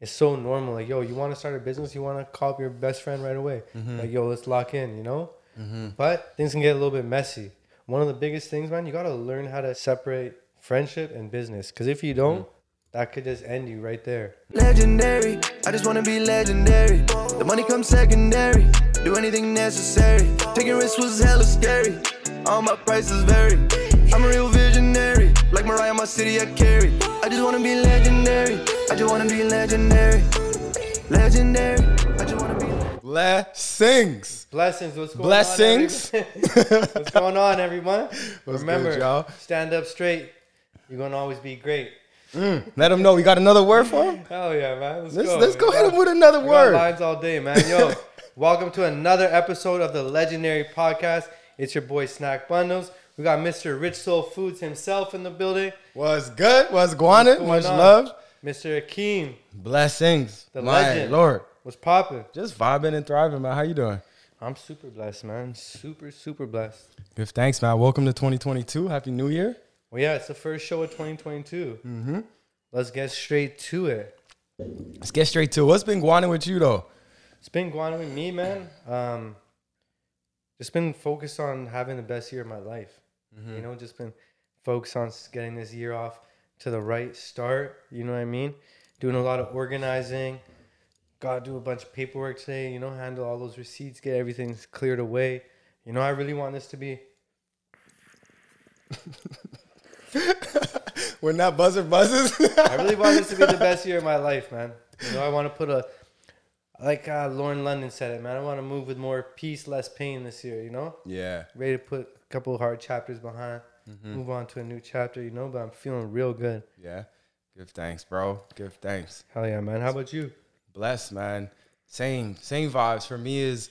it's so normal. Like, yo, you want to start a business, you want to call up your best friend right away. Mm-hmm. Like, yo, let's lock in, you know? Mm-hmm. But things can get a little bit messy. One of the biggest things, man, you got to learn how to separate friendship and business. Because if you don't, mm-hmm. that could just end you right there. Legendary, I just wanna be legendary. The money comes secondary, do anything necessary. Taking risks was hella scary, all my prices vary. I'm a real visionary, like Mariah, my city I carry. I just wanna be legendary, I just wanna be legendary. Legendary, I just wanna be. Blessings. Blessings. What's going Blessings. on? everyone? What's going on, everyone? What's Remember, good, y'all? stand up straight. You're going to always be great. Mm, let them know we got another word for him. Hell yeah, man. Let's, Let's go. let's go We hit him with another we got word. lines all day, man. Yo, welcome to another episode of the Legendary Podcast. It's your boy Snack Bundles. We got Mr. Rich Soul Foods himself in the building. What's good? What's guana? going Much on? love. Mr. Akeem. Blessings. The My legend. Lord. What's popping? Just vibing and thriving, man. How you doing? I'm super blessed, man. Super, super blessed. Good. Thanks, man. Welcome to 2022. Happy New Year. Well, yeah, it's the first show of 2022. Mm-hmm. Let's get straight to it. Let's get straight to it. What's been guana with you though? It's been going with me, man. Um, just been focused on having the best year of my life. You know, just been focused on getting this year off to the right start. You know what I mean? Doing a lot of organizing. Got to do a bunch of paperwork today. You know, handle all those receipts, get everything cleared away. You know, I really want this to be. When that buzzer buzzes. I really want this to be the best year of my life, man. You know, I want to put a, like uh, Lauren London said it, man. I want to move with more peace, less pain this year. You know. yeah. ready to put a couple of hard chapters behind, Mm-hmm. move on to a new chapter, you know, but I'm feeling real good. Yeah. Give thanks, bro. Give thanks. Hell yeah, man. How about you? Blessed, man. Same, same vibes for me is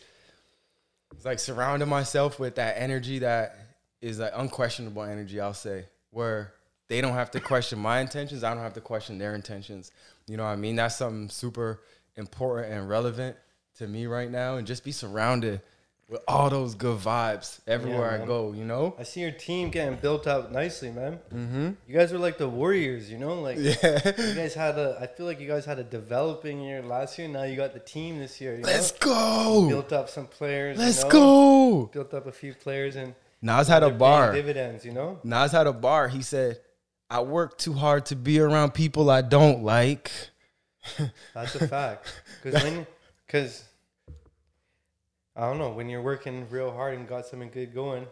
it's like surrounding myself with that energy that is like unquestionable energy, I'll say, where they don't have to question my intentions. I don't have to question their intentions. You know what I mean? That's something super important and relevant to me right now. And just be surrounded with all those good vibes everywhere I go, you know? I see your team getting built up nicely, man. Mm-hmm. You guys are like the Warriors, you know? Like, Yeah. you guys had a, I feel like you guys had a developing year last year. Now you got the team this year, you Let's know? go. Built up some players. Let's know? go. Built up a few players and Nas had a bar. dividends, you know? Nas had a bar. He said, I work too hard to be around people I don't like. That's a fact. Because because I don't know, when you're working real hard and got something good going,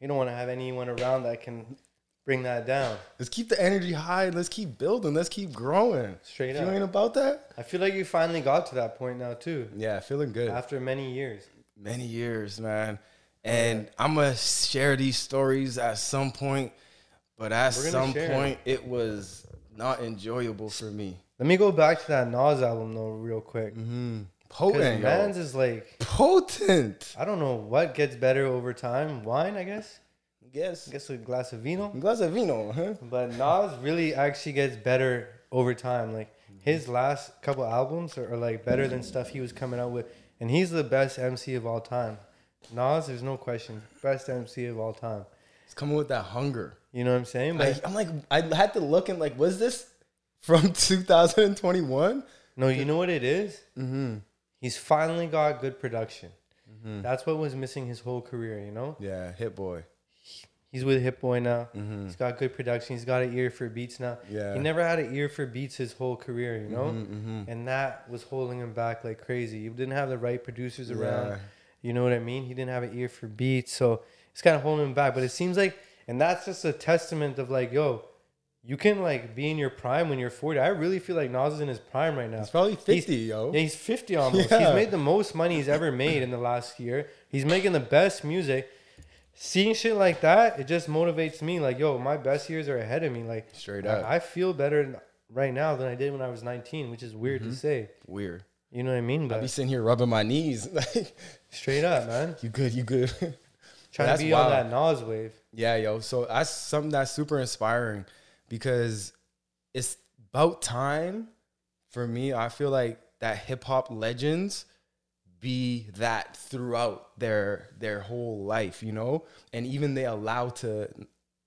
you don't want to have anyone around that can bring that down. Let's keep the energy high. Let's keep building. Let's keep growing. Straight up. You ain't about that? I feel like you finally got to that point now too, Yeah, feeling good. after many years. Many years, man. And I'm going to share these stories at some point, but at some share. point, it was not enjoyable for me. Let me go back to that Nas album though, real quick. Mm-hmm. Potent, yo. Mans is like, Potent. I don't know what gets better over time. Wine, I guess. Yes. I guess a glass of vino. Glass of vino, huh? But Nas really actually gets better over time. Like his last couple albums are, are like better than stuff he was coming out with, and he's the best MC of all time. Nas, there's no question, best MC of all time. He's coming with that hunger. You know what I'm saying? But Like, I'm like, I had to look and like, was this from 2021? no, you know what it is? Mm-hmm. He's finally got good production. That's what was missing his whole career. You know, Yeah, Hit Boy. he's with Hit Boy now. He's got good production. He's got an ear for beats now. Mm-hmm. Yeah. he never had an ear for beats his whole career. You know, Mm-hmm, and that was holding him back like crazy. He didn't have the right producers around. You know what I mean? He didn't have an ear for beats, so it's kind of holding him back. But it seems like, and that's just a testament of like, yo, you can like be in your prime when you're 40. I really feel like Nas is in his prime right now. He's probably 50, He's- yo. Yeah, he's 50 almost. Yeah. He's made the most money he's ever made in the last year. He's making the best music. Seeing shit like that, it just motivates me. Like, yo, my best years are ahead of me. Like, Straight up. I, feel better right now than I did when I was 19, which is weird to mm-hmm. say. Weird. You know what I mean? But I be sitting here rubbing my knees. Like, straight up, man. you good, you good. Trying That's to be wild. on that Nas wave. yeah, yo. So that's something that's super inspiring because it's about time for me. I feel like that hip hop legends be that throughout their their whole life, you know, and even they allow to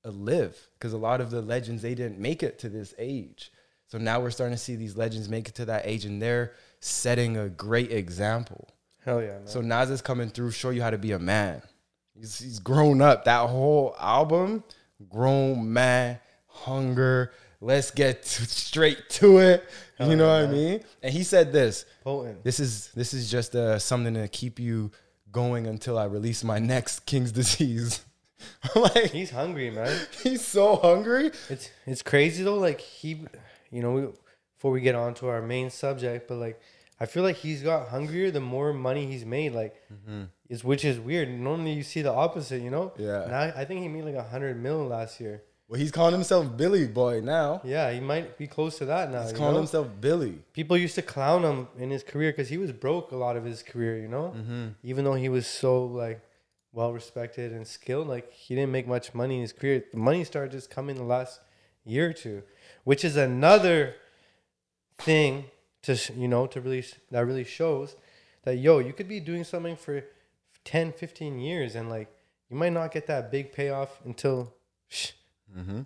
uh, live because a lot of the legends they didn't make it to this age. So So now we're starting to see these legends make it to that age, and they're setting a great example. Hell yeah, man. So Nas is coming through, show you how to be a man. He's, he's grown up. That whole album, grown man, hunger. Let's get to, straight to it. Hell you know yeah, what I mean? And he said this. Potent. This is this is just uh, something to keep you going until I release my next King's disease. I'm like He's hungry, man. he's so hungry. It's it's crazy though. Like he, you know, we, before we get on to our main subject, but like I feel like he's got hungrier the more money he's made. Like, is which is weird. Normally you see the opposite. You know. Yeah. Now I think he made like a hundred mil last year. Well, he's calling himself Billy Boy now. Yeah, he might be close to that now. He's calling know? himself Billy. People used to clown him in his career because he was broke a lot of his career. You know, mm-hmm. even though he was so like well respected and skilled, like he didn't make much money in his career. The money started just coming the last year or two, which is another thing to you know to really that really shows that yo you could be doing something for 10 15 years and like you might not get that big payoff until sh-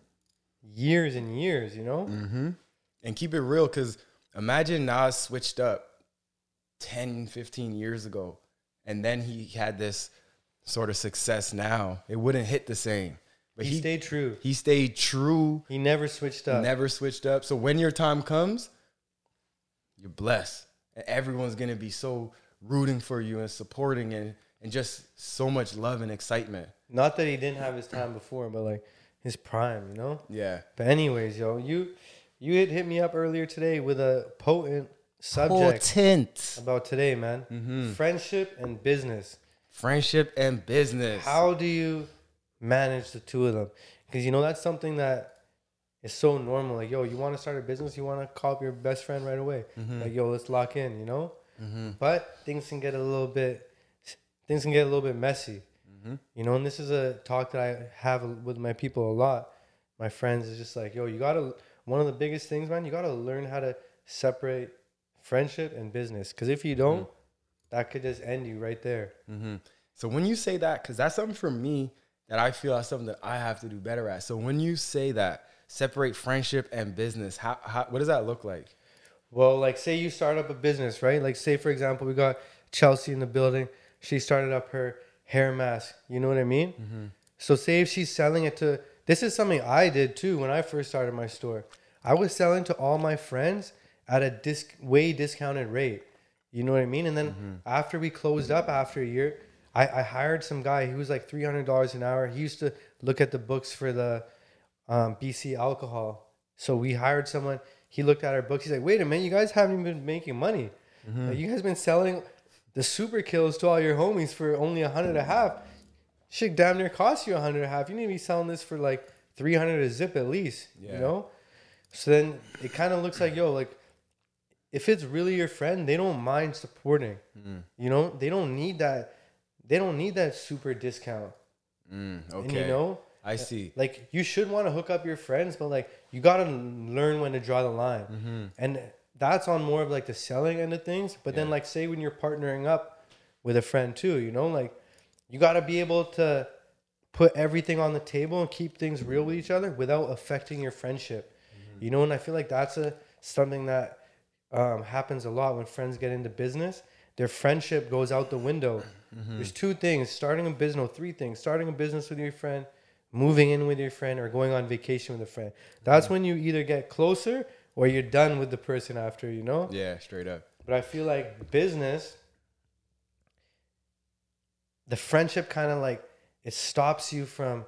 years and years you know Mm-hmm. And keep it real, because imagine Nas switched up 10, 15 years ago, and then he had this sort of success now. It wouldn't hit the same. But he, he, stayed true he stayed true, he never switched up never switched up. So when your time comes, you're blessed. And everyone's going to be so rooting for you and supporting and, and just so much love and excitement. not that he didn't have his time before but like his prime you know Yeah. but anyways yo you you had hit me up earlier today with a potent subject Potent. about today man Mm-hmm. friendship and business Friendship and business. How do you manage the two of them? Because you know that's something that is so normal. Like, yo, you want to start a business, you want to call up your best friend right away. Like, yo, let's lock in. You know. But things can get a little bit, things can get a little bit messy. You know, and this is a talk that I have with my people a lot. My friends is just like, yo, you gotta. One of the biggest things, man, you gotta learn how to separate friendship and business. Because if you don't, that could just end you right there. hmm So when you say that, because that's something for me that I feel that's something that I have to do better at. So when you say that, separate friendship and business, how, how what does that look like? Well, like say you start up a business, right? Like say for example, we got Chelsea in the building. She started up her hair mask. You know what I mean? Mm-hmm. So say if she's selling it to this is something I did too when I first started my store. I was selling to all my friends at a disc way discounted rate. You know what I mean? And then mm-hmm. after we closed up after a year, I, I hired some guy. He was like three hundred dollars an hour. He used to look at the books for the um, BC alcohol. So we hired someone. He looked at our books. He's like, "Wait a minute, you guys haven't even been making money. Mm-hmm. Like, you guys been selling the super kills to all your homies for only a hundred and a half. Shit, damn near cost you a hundred and a half. You need to be selling this for like three hundred a zip at least. You know. So then it kind of looks like yo, like if it's really your friend, they don't mind supporting. Mm. You know, they don't need that. They don't need that super discount. Mm, okay. And you know, I uh, see. like you should want to hook up your friends, but like you gotta learn when to draw the line, mm-hmm. and that's on more of like the selling end of things. But then, like say when you're partnering up with a friend too, you know, like you gotta be able to put everything on the table and keep things real with each other without affecting your friendship. Mm-hmm. You know, and I feel like that's a something that um, happens a lot when friends get into business. Their friendship goes out the window. Mm-hmm. There's two things: starting a business. No, three things: starting a business with your friend, moving in with your friend, or going on vacation with a friend. That's mm-hmm. when you either get closer or you're done with the person after. You know. Yeah, straight up. But I feel like business, the friendship kind of like it stops you from,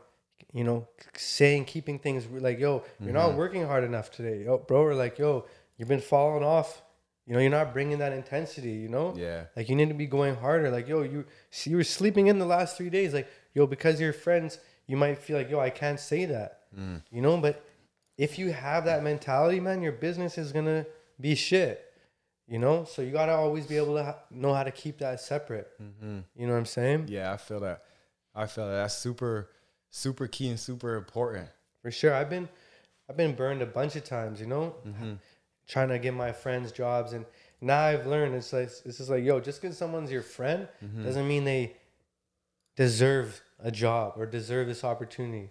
you know, saying keeping things like, yo, you're not mm-hmm. working hard enough today, yo, bro, or like, yo, you've been falling off. You know, you're not bringing that intensity. You know, Yeah. like you need to be going harder. Like, yo, you you were sleeping in the last three days. Like, yo, because you're friends, you might feel like, yo, I can't say that. Mm. You know, but if you have that mentality, man, your business is gonna be shit. You know, so you gotta always be able to ha- know how to keep that separate. Mm-hmm. You know what I'm saying? Yeah, I feel that. I feel that. That's super, super key and super important. For sure. I've been, I've been burned a bunch of times. You know, mm-hmm. trying to get my friends jobs, and now I've learned it's like it's just like, yo, just because someone's your friend mm-hmm. doesn't mean they deserve a job or deserve this opportunity.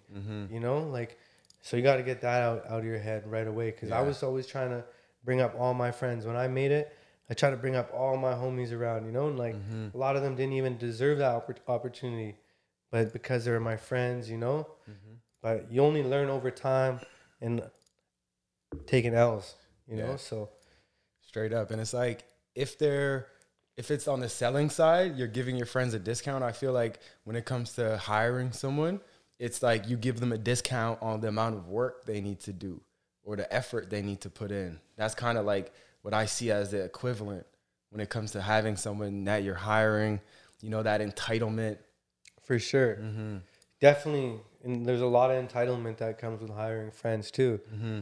You know, like So you got to get that out, out of your head right away. Because I was always trying to bring up all my friends. When I made it, I tried to bring up all my homies around, you know, and like Mm-hmm. a lot of them didn't even deserve that oppor- opportunity, but because they were my friends, you know. Mm-hmm. But you only learn over time and taking L's, you Yeah. know. So straight up and it's like if they're if it's on the selling side you're giving your friends a discount i feel like when it comes to hiring someone it's like you give them a discount on the amount of work they need to do or the effort they need to put in that's kind of like what i see as the equivalent when it comes to having someone that you're hiring you know that entitlement for sure, mm-hmm. definitely, and there's a lot of entitlement that comes with hiring friends too. Mm-hmm.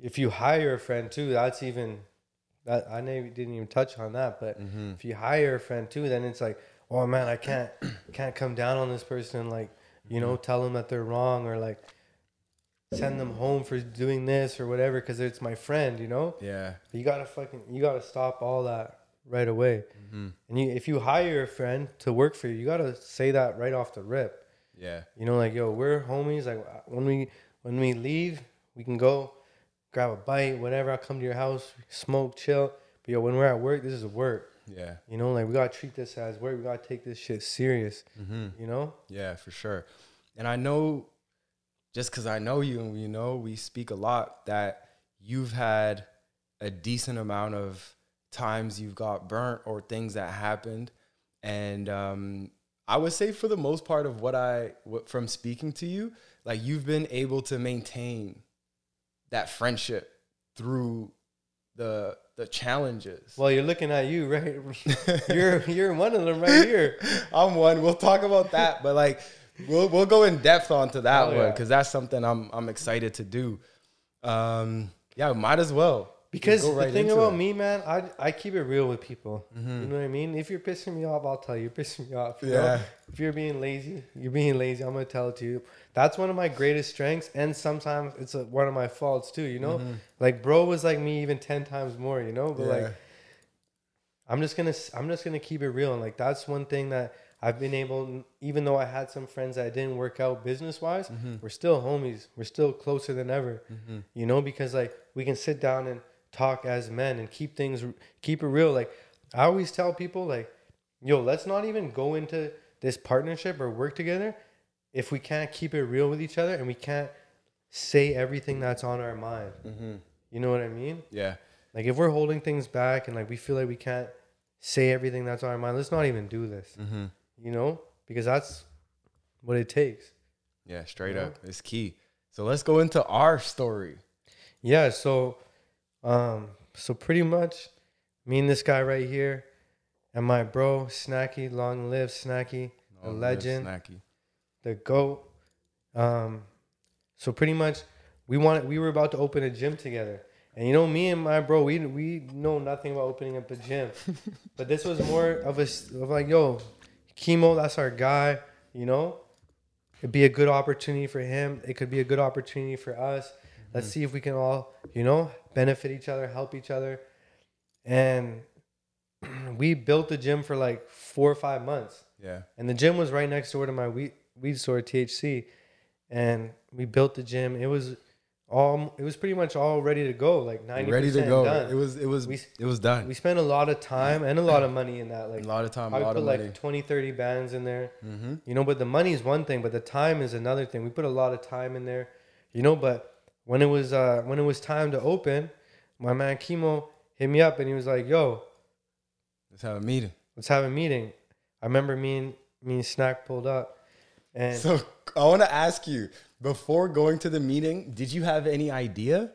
if you hire a friend too, that's even that I didn't even touch on that. But Mm-hmm. if you hire a friend too, then it's like, oh man, I can't can't come down on this person like you know tell them that they're wrong or like send them home for doing this or whatever because it's my friend, you know. yeah You gotta fucking you gotta stop all that right away. Mm-hmm. And you if you hire a friend to work for you, you gotta say that right off the rip. yeah You know, like yo, we're homies. Like when we when we leave, we can go grab a bite, whatever. I'll come to your house, smoke, chill. But yo, when we're at work, this is work. Yeah You know, like we gotta treat this as work. We gotta take this shit serious. mm-hmm. You know? Yeah, for sure. And I know, just because I know you and you know, we speak a lot that you've had a decent amount of times you've got burnt or things that happened. And um, I would say, for the most part of what I, what, from speaking to you, like you've been able to maintain that friendship through the the challenges. Well, you're looking at you, right? you're you're one of them right here. I'm one. We'll talk about that, but like we'll we'll go in depth onto that Oh, one yeah. because that's something I'm I'm excited to do. Um, yeah, might as well Because Go the thing about it. me, man, I I keep it real with people. Mm-hmm. You know what I mean? If you're pissing me off, I'll tell you. You're pissing me off. you Yeah. know? If you're being lazy, you're being lazy. I'm gonna tell it to you. That's one of my greatest strengths, and sometimes it's a, one of my faults too. You know, like bro was like me even ten times more. You know, but Mm-hmm. Yeah. like I'm just gonna I'm just gonna keep it real, and like that's one thing that I've been able. Even though I had some friends that didn't work out business wise, Mm-hmm. we're still homies. We're still closer than ever. You know, because like we can sit down and talk as men and keep things keep it real. Like I always tell people, like, yo, let's not even go into this partnership or work together if we can't keep it real with each other and we can't say everything that's on our mind. You know what I mean? yeah, Like if we're holding things back and like we feel like we can't say everything that's on our mind, let's not even do this. Mm-hmm. You know, because that's what it takes. yeah, straight You know? up, it's key. So let's go into our story. Yeah. So, um, so pretty much, me and this guy right here, and my bro Snacky, long live Snacky, a Long live legend, Snacky. the goat. Um, so pretty much, we wanted we were about to open a gym together. And you know, me and my bro, we we know nothing about opening up a gym, but this was more of a of like, yo, Keemo, that's our guy. You know, it'd be a good opportunity for him. It could be a good opportunity for us. Let's see if we can all, you know, benefit each other, help each other. And we built the gym for like four or five months Yeah, and the gym was right next door to my weed weed store THC, and we built the gym. It was all it was pretty much all ready to go, like ninety ready to go. done. It was it was We- it was done. we spent a lot of time and a lot of money in that. Like a lot of time, a I lot put of like money. 20, 30 bands in there. mm-hmm. You know, but the money is one thing, but the time is another thing. We put a lot of time in there, you know. But when it was uh, when it was time to open, my man Keemo hit me up and he was like, "Yo, Let's have a meeting. let's have a meeting." I remember me and me and Snack pulled up, and So I want to ask you before going to the meeting, did you have any idea?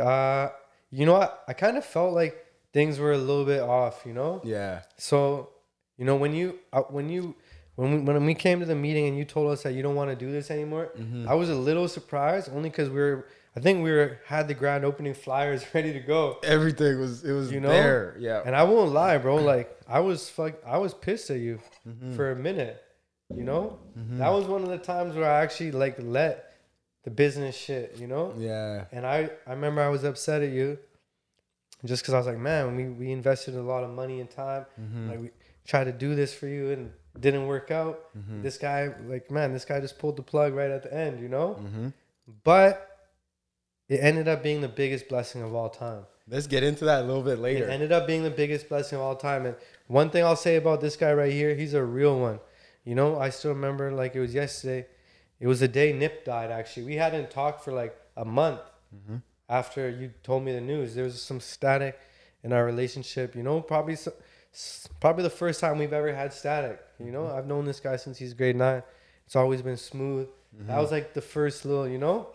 uh, you know what? I kind of felt like things were a little bit off, you know. Yeah, So, you know, when you uh, when you when we when we came to the meeting and you told us that you don't want to do this anymore, Mm-hmm. I was a little surprised only because we were. I think we were had the grand opening flyers ready to go, everything was it was You know? there. Yeah, and I won't lie, bro. Like I was fuck, I was pissed at you Mm-hmm. for a minute. You know, that was one of the times where I actually like let the business shit. You know, yeah, and I, I remember I was upset at you just because I was like, man, we, we invested a lot of money and time. Mm-hmm. Like, we tried to do this for you and didn't work out. Mm-hmm. This guy, like, man, this guy just pulled the plug right at the end, you know? hmm but it ended up being the biggest blessing of all time. Let's get into that a little bit later. It ended up being the biggest blessing of all time. And one thing I'll say about this guy right here, he's a real one. You know, I still remember like it was yesterday. It was the day Nip died. Actually, we hadn't talked for like a month after you told me the news. There was some static in our relationship. You know, probably probably the first time we've ever had static. You know, I've known this guy since he's grade nine. It's always been smooth. That was like the first little, you know.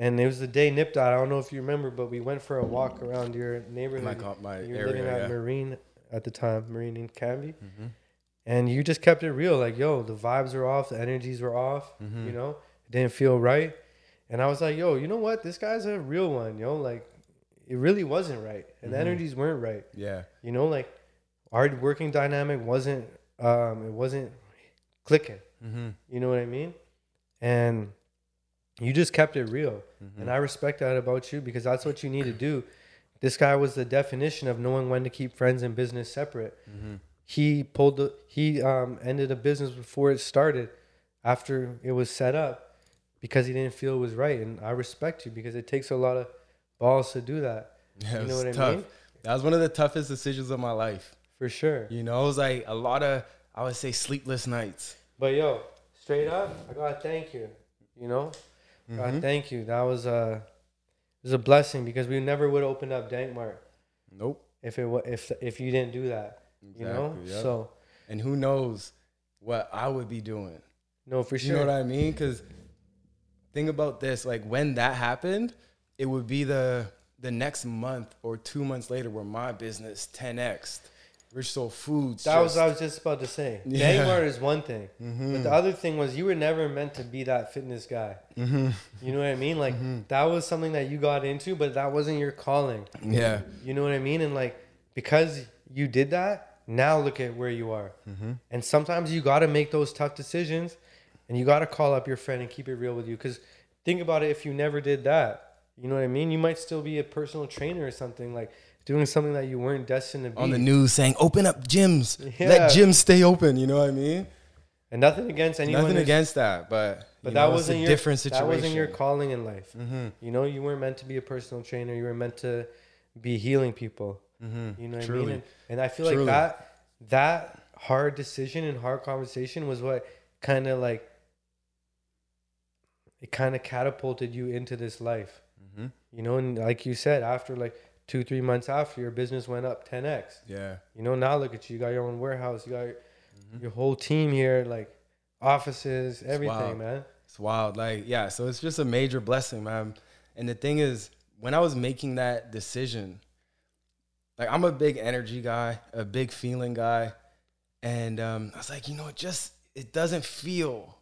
And it was the day Nip died. I don't know if you remember, but we went for a walk around your neighborhood. My co- my you were area, living at yeah. Marine at the time, Marine in Cambie. Mm-hmm. And you just kept it real. Like, yo, the vibes were off, the energies were off, Mm-hmm. you know, it didn't feel right. And I was like, yo, you know what? This guy's a real one, yo. Like, it really wasn't right. And Mm-hmm. the energies weren't right. yeah. You know, like our working dynamic wasn't um it wasn't clicking. Mm-hmm. You know what I mean? And you just kept it real. Mm-hmm. And I respect that about you because that's what you need to do. This guy was the definition of knowing when to keep friends and business separate. Mm-hmm. He pulled the he um ended a business before it started after it was set up because he didn't feel it was right. And I respect you because it takes a lot of balls to do that. Yeah, You know what I mean? That was one of the toughest decisions of my life. For sure. You know, it was like a lot of I would say sleepless nights. But yo, straight up, I gotta thank you. You know, gotta mm-hmm. thank you. That was a it was a blessing because we never would have opened up Dankmart Nope. if it wa- if if you didn't do that. You know, yep. so And who knows what I would be doing. no, for sure. You know what I mean? Because think about this: like when that happened, it would be the the next month or two months later where my business 10x. Rich Soul Foods. that was what I was just about to say. Yeah. Dankmart is one thing, Mm-hmm. but the other thing was you were never meant to be that fitness guy. Mm-hmm. You know what I mean? Like that was something that you got into, but that wasn't your calling. yeah. You know what I mean? And like because you did that, now look at where you are. Mm-hmm. And sometimes you got to make those tough decisions, and you got to call up your friend and keep it real with you. Because think about it: if you never did that, you know what I mean? You might still be a personal trainer or something like doing something that you weren't destined to be. On the news saying, open up gyms. Yeah. Let gyms stay open. You know what I mean? and nothing against anyone. Nothing against that, but, But that know, wasn't a your different situation. That wasn't your calling in life. Mhm. You know, you weren't meant to be a personal trainer. You were meant to be healing people. Mhm. You know what I mean? And, and I feel Truly. like that that hard decision and hard conversation was what kind of like it kind of catapulted you into this life. Mhm. You know, and like you said, after like two, three months after your business went up 10x. Yeah. You know, now look at you. You got your own warehouse. You got your, Mm-hmm. your whole team here, like offices, everything, wild. man. It's wild. Like, yeah, so it's just a major blessing, man. And the thing is, when I was making that decision, like I'm a big energy guy, a big feeling guy. And um, I was like, you know, it just it doesn't feel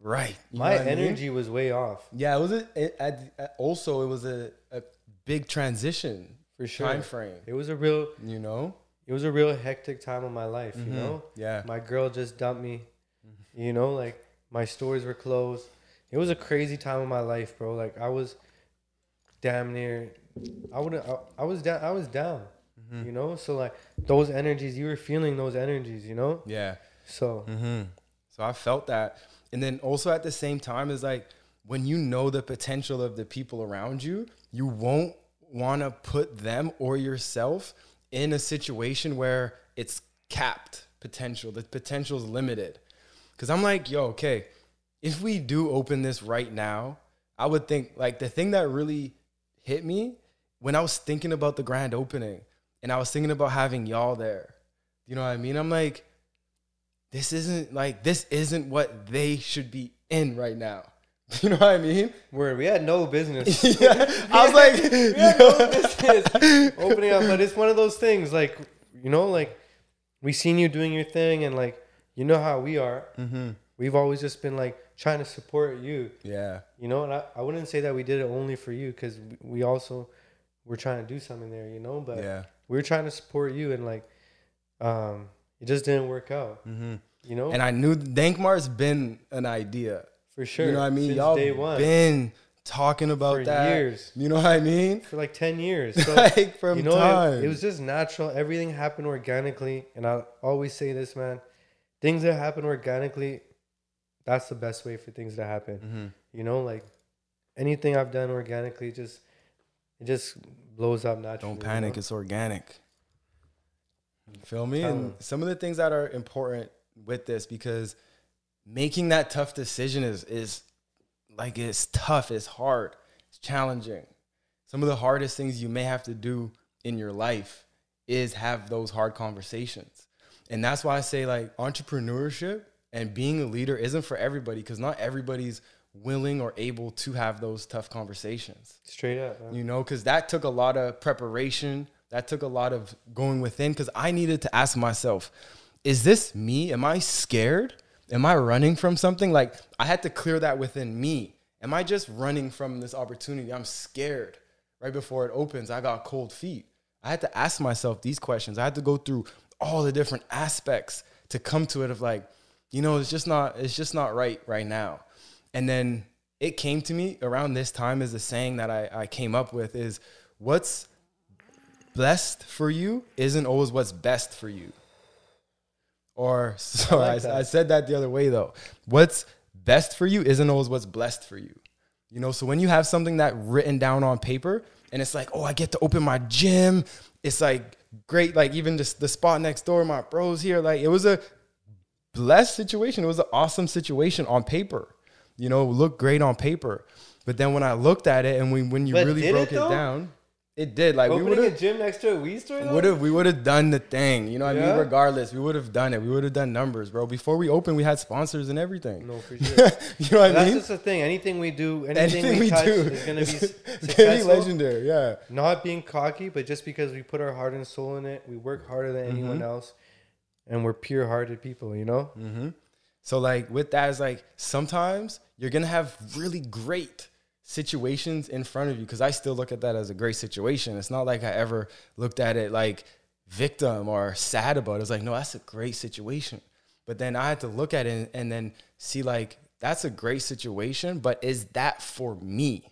right. You My what I mean? energy was way off Yeah, it was a, it, I- also it was a, a big transition for sure. time frame. It was a real, You know? it was a real hectic time of my life. You Mhm. know, Yeah. my girl just dumped me. Mm-hmm. You know, like my stores were closed. It was a crazy time of my life, bro. Like I was damn near, I would I, I was down. I was down. Mm-hmm. You know, so like those energies, you were feeling those energies. You know, Yeah. so Mm-hmm. So I felt that. And then also at the same time is like when you know the potential of the people around you, you won't want to put them or yourself in a situation where it's capped potential. The potential is limited. Cause I'm like, yo, okay, if we do open this right now, I would think like the thing that really hit me when I was thinking about the grand opening and I was thinking about having y'all there. You know what I mean? I'm like, this isn't like this isn't what they should be in right now. You know what I mean? word we had no business. yeah. I was like, we had no business opening up, but it's one of those things. Like you know, like we seen you doing your thing, and like you know how we are. hmm We've always just been like trying to support you. yeah, You know, and I, I wouldn't say that we did it only for you because we also were trying to do something there, you know. But yeah. we were trying to support you, and like, um, it just didn't work out, hmm you know. And I knew Dankmart's been an idea. For sure, You know what I mean? Since Y'all day one, been talking about For that years. You know what I mean? for like ten years. So like from you know, time. it, it was just natural. Everything happened organically, and I always say this, man: things that happen organically, that's the best way for things to happen. Mhm. You know, like anything I've done organically just it just blows up naturally. Don't you panic. know? It's organic. You feel me? And some of the things that are important with this because making that tough decision is is like it's tough, it's hard, it's challenging. Some of the hardest things you may have to do in your life is have those hard conversations. And that's why I say like entrepreneurship and being a leader isn't for everybody because not everybody's willing or able to have those tough conversations Straight up. man. you know, because that took a lot of preparation. That took a lot of going within because I needed to ask myself, is this me? Am I scared? Am I running from something? Like I had to clear that within me. Am I just running from this opportunity? I'm scared. Right before it opens, I got cold feet. I had to ask myself these questions. I had to go through all the different aspects to come to it of like, you know, it's just not, it's just not right right now. And then it came to me around this time is a saying that I, I came up with is what's blessed for you isn't always what's best for you. Or so I, like that. I said that the other way though. What's best for you isn't always what's blessed for you. You know, so when you have something that written down on paper and it's like, oh, I get to open my gym. It's like great, like even just the spot next door, my bros here. Like it was a blessed situation. It was an awesome situation on paper. You know, it looked great on paper. But then when I looked at it and we when you But really did it, broke it, down, it did. Like we would have a gym next to a weed store. would have we would have done the thing. You know what I mean? Regardless, we would have done it. We would have done numbers, bro. Before we opened, we had sponsors and everything. No, for sure. you know what I mean? That's just the thing. Anything we do, anything, Anything we, we, touch do is gonna be gonna be successful. legendary. Yeah. Not being cocky, but just because we put our heart and soul in it, we work harder than anyone Mm-hmm. else, and we're pure-hearted people. You know. So like with that is like sometimes you're gonna have really great situations in front of you because I still look at that as a great situation. It's not like I ever looked at it like victim or sad about it. It's like no, that's a great situation. But then I had to look at it and then see like that's a great situation, but is that for me?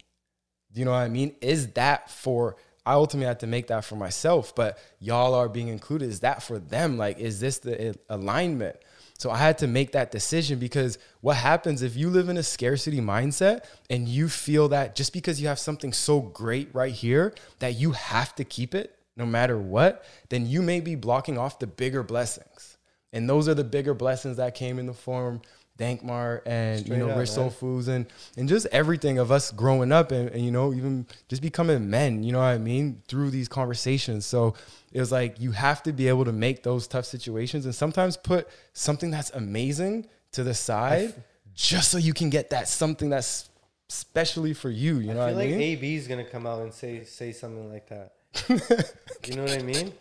Do you know what I mean? Is that for I ultimately had to make that for myself, but y'all are being included. Is that for them? Like, is this the eh, alignment? So I had to make that decision because what happens if you live in a scarcity mindset and you feel that just because you have something so great right here that you have to keep it no matter what, then you may be blocking off the bigger blessings. And those are the bigger blessings that came in the form Dankmart and Straight you know up, Rich Soul. Foods and and just everything of us growing up and, and you know even just becoming men. You know what I mean through these conversations. So it was like you have to be able to make those tough situations and sometimes put something that's amazing to the side just so you can get that something that's specially for you. You know I feel I like mean? AB is gonna come out and say say something like that. you know what I mean?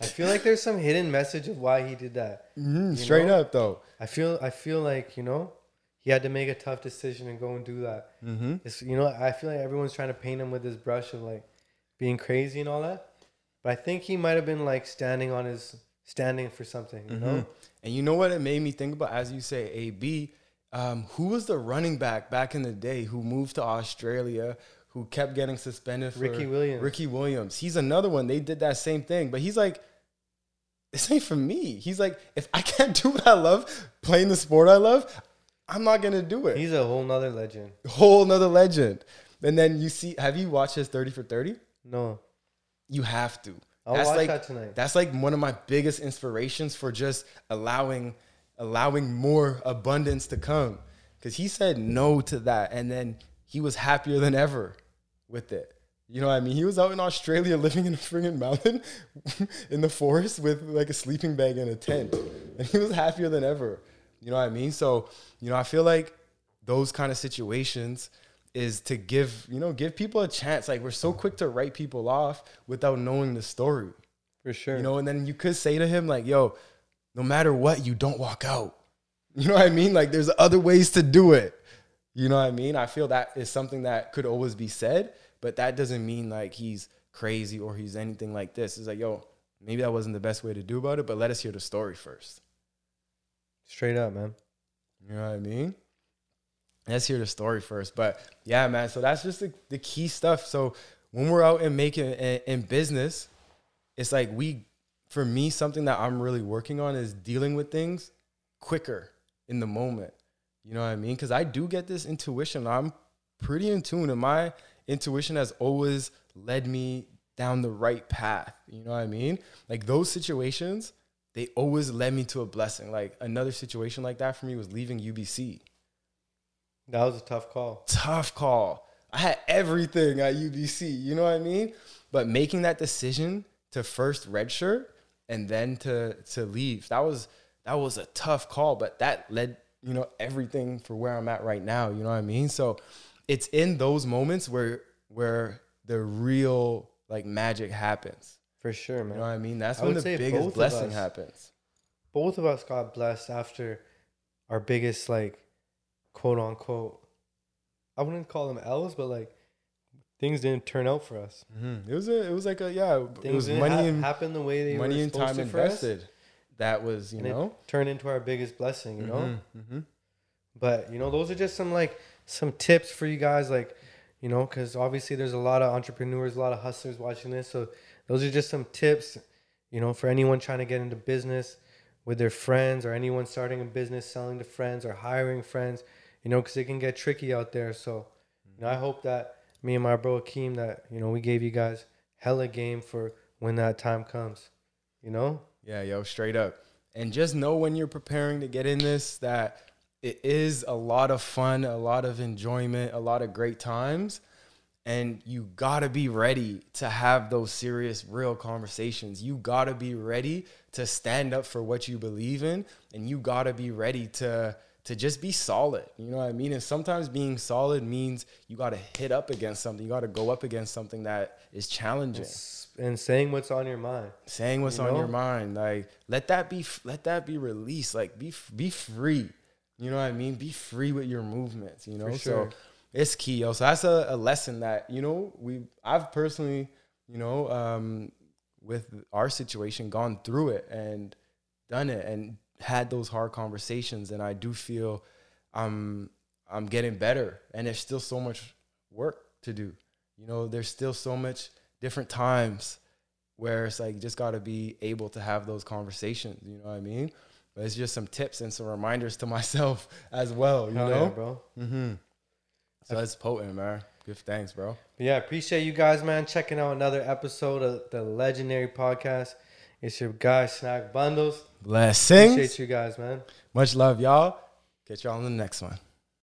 I feel like there's some hidden message of why he did that. Mhm, straight know? up though. I feel I feel like you know he had to make a tough decision and go and do that. Mm-hmm. It's, you know I feel like everyone's trying to paint him with this brush of like being crazy and all that, but I think he might have been like standing on his standing for something. You know, Mhm. And you know what it made me think about as you say AB, um, who was the running back back in the day who moved to Australia, who kept getting suspended for Ricky Williams. Ricky Williams. He's another one. They did that same thing, but he's like, this ain't for me. He's like, if I can't do what I love, playing the sport I love, I'm not gonna do it. he's a whole nother legend. whole nother legend. And then you see, have you watched his 30 for 30? No, You have to. I'll watch that tonight. That's like one of my biggest inspirations for just allowing allowing more abundance to come. Cause he said no to that. And then he was happier than ever with it. You know what I mean? He was out in Australia living in a friggin' mountain in the forest with like a sleeping bag and a tent. And he was happier than ever. You know what I mean? So, you know, I feel like those kind of situations is to give, you know, give people a chance. Like we're so quick to write people off without knowing the story. for sure. You know, and then you could say to him, like, yo, no matter what, you don't walk out. You know what I mean? Like there's other ways to do it. You know what I mean? I feel that is something that could always be said, but that doesn't mean like he's crazy or he's anything like this. It's like, yo, maybe that wasn't the best way to do about it, but let us hear the story first. straight up, man. You know what I mean? Let's hear the story first. But yeah, man. So that's just the, the key stuff. So when we're out and making in, in business, it's like we, for me, something that I'm really working on is dealing with things quicker in the moment. You know what I mean? Because I do get this intuition. I'm pretty in tune, and my intuition has always led me down the right path. You know what I mean? Like those situations, they always led me to a blessing. Like another situation like that for me was leaving UBC. That was a tough call. Tough call. I had everything at UBC. You know what I mean? But making that decision to first redshirt and then to to leave, that was that was a tough call. But that led you know everything for where I'm at right now. You know what I mean? So it's in those moments where where the real like magic happens. For sure, man. You know what I mean? That's I when the biggest blessing us. happens. Both of us got blessed after our biggest, like, quote unquote, I wouldn't call them L's, but like, things didn't turn out for us. Mm-hmm. It was a, it was like a yeah. it was didn't money ha- and happen the way they money were and time for us, invested. That was you and know. turned into our biggest blessing, you know. Mm-hmm. But you know, those are just some like some tips for you guys, like you know, because obviously there's a lot of entrepreneurs, a lot of hustlers watching this. So those are just some tips, you know, for anyone trying to get into business with their friends or anyone starting a business, selling to friends or hiring friends, you know, because it can get tricky out there. So, you know, I hope that me and my bro Akeem that you know we gave you guys hella game for when that time comes, you know. Yeah, yo, straight up. And just know when you're preparing to get in this that it is a lot of fun, a lot of enjoyment, a lot of great times. And you gotta be ready to have those serious, real conversations. You gotta be ready to stand up for what you believe in, and you gotta be ready to to just be solid. You know what I mean? And sometimes being solid means you gotta hit up against something. You gotta go up against something that is challenging And saying what's on your mind. saying what's You on your mind like let that be let that be released like be be free you know what i mean be free with your movements you know sure. so it's key yo so that's a, a lesson that you know we i've personally you know um with our situation gone through it and done it and had those hard conversations and i do feel i'm i'm getting better and there's still so much work to do you know there's still so much different times where it's like just got to be able to have those conversations you know what i mean but it's just some tips and some reminders to myself as well you Hell know yeah, bro. mm-hmm. so that's potent man give thanks bro yeah, appreciate you guys, man, checking out another episode of the legendary podcast. It's your guy, Snack Bundles. blessings Appreciate you guys, man. much love y'all catch y'all on the next one